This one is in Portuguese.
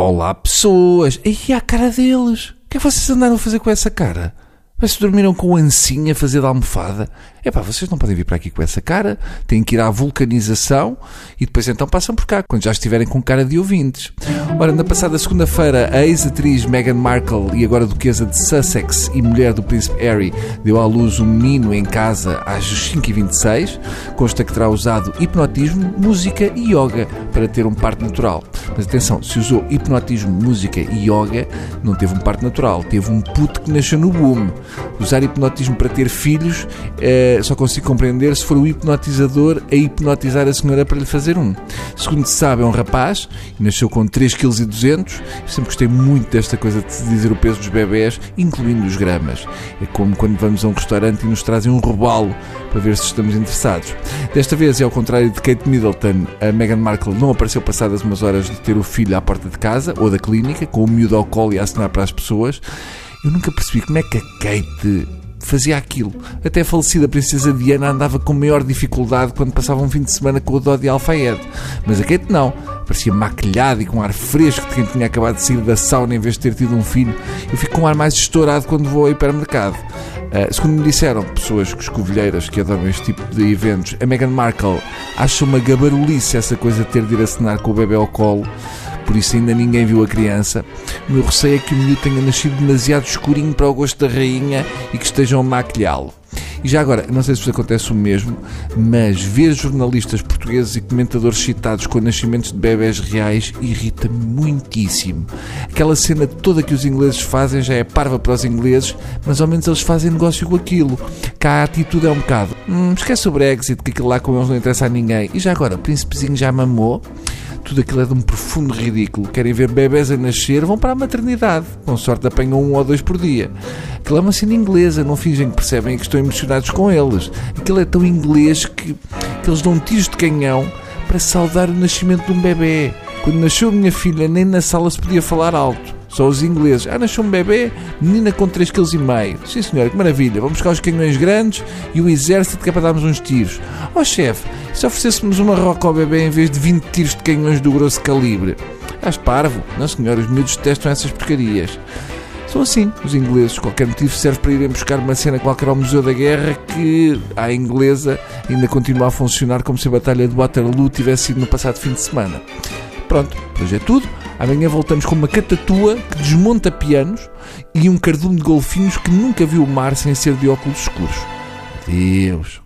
Olá, pessoas! E a cara deles? O que é que vocês andaram a fazer com essa cara? Mas se dormiram com o ancinho a fazer de almofada. É pá, vocês não podem vir para aqui com essa cara, têm que ir à vulcanização e depois então passam por cá, quando já estiverem com cara de ouvintes. Ora, na passada segunda-feira, a ex-atriz Meghan Markle e agora duquesa de Sussex e mulher do príncipe Harry deu à luz um menino em casa às 5h26. Consta que terá usado hipnotismo, música e yoga para ter um parto natural. Mas atenção, se usou hipnotismo, música e yoga, não teve um parto natural, teve um puto que nasceu no boom. Usar hipnotismo para ter filhos eh, só consigo compreender se for o hipnotizador a hipnotizar a senhora para lhe fazer um. Segundo se sabe, é um rapaz nasceu com 3,2 kg. Sempre gostei muito desta coisa de dizer o peso dos bebés, incluindo os gramas. É como quando vamos a um restaurante e nos trazem um robalo para ver se estamos interessados. Desta vez, é ao contrário de Kate Middleton, a Meghan Markle não apareceu passadas umas horas ter o filho à porta de casa ou da clínica, com o miúdo ao colo e a assinar para as pessoas. Eu nunca percebi como é que a Kate fazia aquilo. Até a falecida princesa Diana andava com maior dificuldade quando passava um fim de semana com o Dodi Alfayed. Mas a Kate não. Parecia maquilhada e com ar fresco de quem tinha acabado de sair da sauna em vez de ter tido um filho. Eu fico com um ar mais estourado quando vou ao hipermercado. Uh, segundo me disseram pessoas escovilheiras que adoram este tipo de eventos, a Meghan Markle acha uma gabarulice essa coisa de ter de ir assinar com o bebê ao colo por isso ainda ninguém viu a criança. O meu receio é que o menino tenha nascido demasiado escurinho para o gosto da rainha e que estejam a maquilhá-lo. E já agora, não sei se vos acontece o mesmo, mas ver jornalistas portugueses e comentadores citados com nascimentos de bebés reais irrita-me muitíssimo. Aquela cena toda que os ingleses fazem já é parva para os ingleses, mas ao menos eles fazem negócio com aquilo. Cá a atitude é um bocado, hum, esquece o Brexit, que aquilo lá com eles não interessa a ninguém. E já agora, o príncipezinho já mamou? Tudo aquilo é de um profundo ridículo. Querem ver bebés a nascer, vão para a maternidade. Com sorte apanham um ou dois por dia. Aquilo é uma cena inglesa, não fingem que percebem que estão emocionados com eles. Aquilo é tão inglês que, que eles dão tiros de canhão para saudar o nascimento de um bebê. Quando nasceu minha filha, nem na sala se podia falar alto. Só os ingleses. Ah, nasceu um bebê, menina com 3,5 kg. Sim, senhora, que maravilha. Vamos buscar os canhões grandes e o exército que é para darmos uns tiros. Oh, chefe, se oferecêssemos uma roca ao bebê em vez de 20 tiros de canhões do grosso calibre? Estás parvo? Não, senhor, os miúdos testam essas porcarias. São assim, os ingleses. Qualquer motivo serve para irem buscar uma cena qualquer ao Museu da Guerra que, à inglesa, ainda continua a funcionar como se a Batalha de Waterloo tivesse sido no passado fim de semana. Pronto, hoje é tudo. Amanhã voltamos com uma catatua que desmonta pianos e um cardume de golfinhos que nunca viu o mar sem ser de óculos escuros. Adeus.